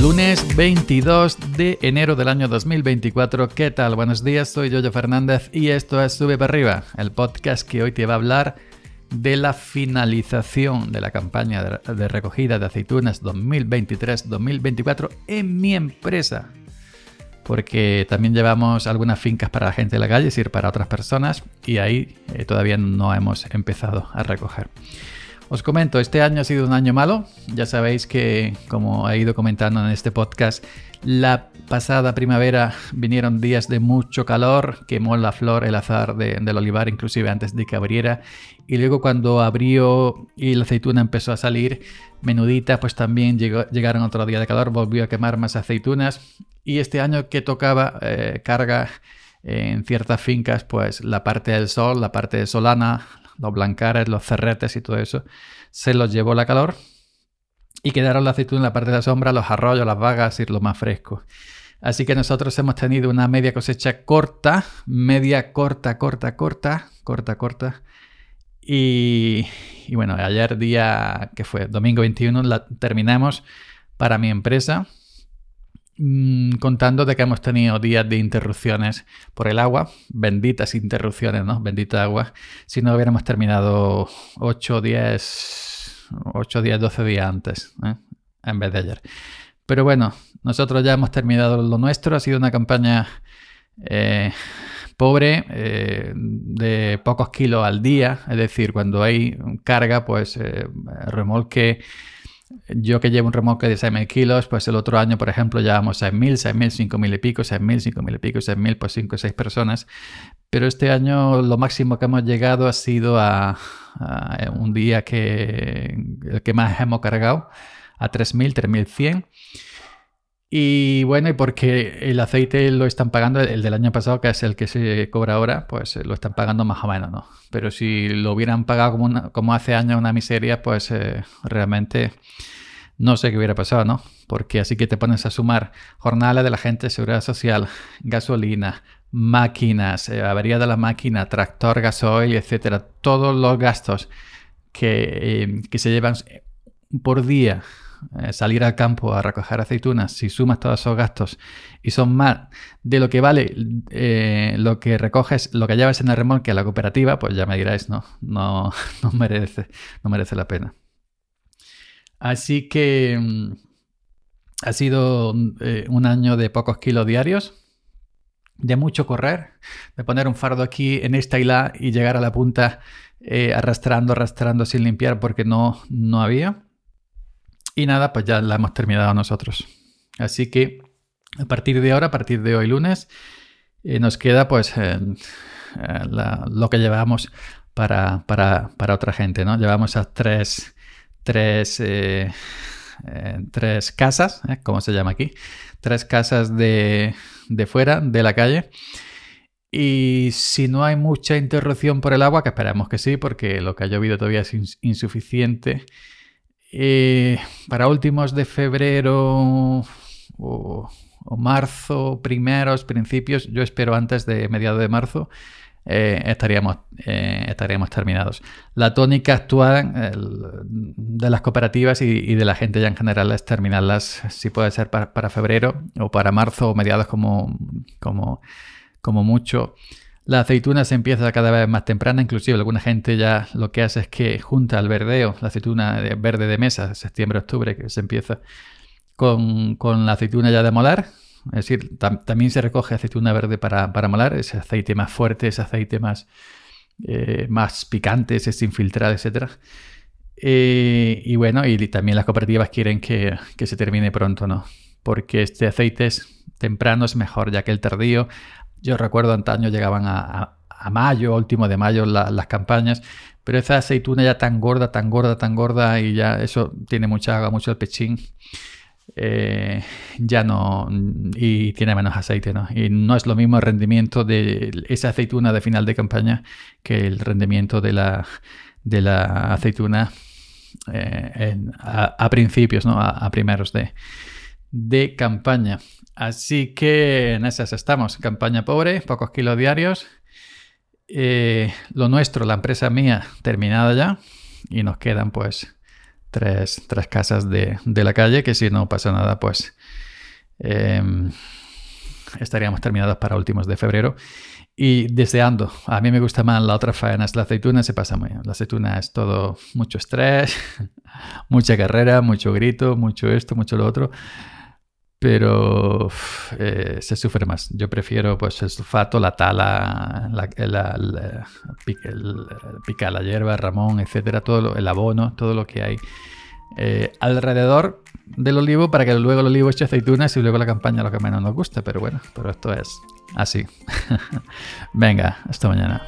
Lunes 22 de enero del año 2024. ¿Qué tal? Buenos días, soy Yoyo Fernández y esto es Sube para arriba, el podcast que hoy te va a hablar de la finalización de la campaña de recogida de aceitunas 2023-2024 en mi empresa. Porque también llevamos algunas fincas para la gente de la calle, es decir, para otras personas, y ahí eh, todavía no hemos empezado a recoger. Os comento, este año ha sido un año malo. Ya sabéis que, como he ido comentando en este podcast, la pasada primavera vinieron días de mucho calor, quemó la flor, el azar del olivar, inclusive antes de que abriera. Y luego cuando abrió y la aceituna empezó a salir menudita, pues también llegaron otro día de calor, volvió a quemar más aceitunas. Y este año que tocaba eh, carga en ciertas fincas, pues la parte del sol, la parte de solana, los blancares, los cerretes y todo eso, se los llevó la calor y quedaron la aceituna en la parte de la sombra, los arroyos, las vagas y lo más fresco. Así que nosotros hemos tenido una media cosecha corta, media corta, corta, corta, corta, corta. Y, y bueno, ayer día que fue domingo 21 la terminamos para mi empresa Mm, contando de que hemos tenido días de interrupciones por el agua, benditas interrupciones, ¿no? Bendita agua, si no hubiéramos terminado 8, 10, 8, 10, 12 días antes, ¿eh? en vez de ayer. Pero bueno, nosotros ya hemos terminado lo nuestro, ha sido una campaña eh, pobre, eh, de pocos kilos al día, es decir, cuando hay carga, pues remolque yo que llevo un remolque de 6.000 kilos, pues el otro año, por ejemplo, llevamos 6.000, 6.000, 5.000 y pico, 6.000, 5.000 y pico, 6.000, pues 5 o 6 personas. Pero este año lo máximo que hemos llegado ha sido a, a un día que el que más hemos cargado, a 3.000, 3.100. Y bueno, y porque el aceite lo están pagando, el del año pasado, que es el que se cobra ahora, pues eh, lo están pagando más o menos, ¿no? Pero si lo hubieran pagado como, como hace años una miseria, pues eh, realmente no sé qué hubiera pasado, ¿no? Porque así que te pones a sumar jornales de la gente, seguridad social, gasolina, máquinas, eh, avería de la máquina, tractor, gasoil, etcétera, todos los gastos que, que se llevan por día salir al campo a recoger aceitunas, si sumas todos esos gastos y son más de lo que vale eh, lo que recoges, lo que llevas en el remolque a la cooperativa, pues ya me diráis, no, no, no, merece, no merece la pena. Así que mm, ha sido eh, un año de pocos kilos diarios, de mucho correr, de poner un fardo aquí en esta isla y llegar a la punta arrastrando, arrastrando sin limpiar porque no, no había. Y nada, pues ya la hemos terminado nosotros. Así que a partir de ahora, a partir de hoy lunes, eh, nos queda pues eh, eh, lo que llevamos para, otra gente, ¿no? Llevamos a tres, tres, tres casas, como se llama aquí, tres casas de, de fuera, de la calle. Y si no hay mucha interrupción por el agua, que esperemos que sí, porque lo que ha llovido todavía es insuficiente, eh, para últimos de febrero o, marzo, primeros, principios, yo espero antes de mediados de marzo, eh, estaríamos, eh, estaríamos terminados. La tónica actual de las cooperativas y, de la gente ya en general es terminarlas, si puede ser para, febrero o para marzo o mediados como, como, como mucho. La aceituna se empieza cada vez más temprana, inclusive alguna gente ya lo que hace es que junta al verdeo, la aceituna verde de mesa, septiembre-octubre, que se empieza con, la aceituna ya de molar. Es decir, también se recoge aceituna verde para, molar, ese aceite más fuerte, ese aceite más, eh, más picante, ese sin filtrar, etc. Eh, y bueno, y también las cooperativas quieren que, que se termine pronto, ¿no? Porque este aceite es temprano, es mejor, ya que el tardío yo recuerdo antaño llegaban a, mayo, último de mayo, las campañas, pero esa aceituna ya tan gorda, tan gorda, tan gorda y ya eso tiene mucha agua, mucho el pechín. Eh, ya no y tiene menos aceite, ¿no? Y no es lo mismo el rendimiento de esa aceituna de final de campaña que el rendimiento de la, de la aceituna eh, a, principios, ¿no? A, primeros de, de campaña. Así que en esas estamos. Campaña pobre, pocos kilos diarios. Eh, lo nuestro, la empresa mía, terminada ya. Y nos quedan pues tres, tres casas de, la calle, que si no pasa nada, pues em, estaríamos terminados para últimos de febrero. Y deseando, a mí me gusta más la otra faena, es la aceituna, se pasa muy bien. La aceituna es todo mucho estrés, mucha carrera, mucho grito, mucho esto, mucho lo otro pero eh, se sufre más. Yo prefiero pues el sulfato, la tala, la, pica la hierba, ramón, etcétera, todo el abono, todo lo que hay eh, alrededor del olivo para que luego el olivo eche aceitunas y luego la campaña lo que menos nos gusta. Pero bueno, pero esto es así. Venga, hasta mañana.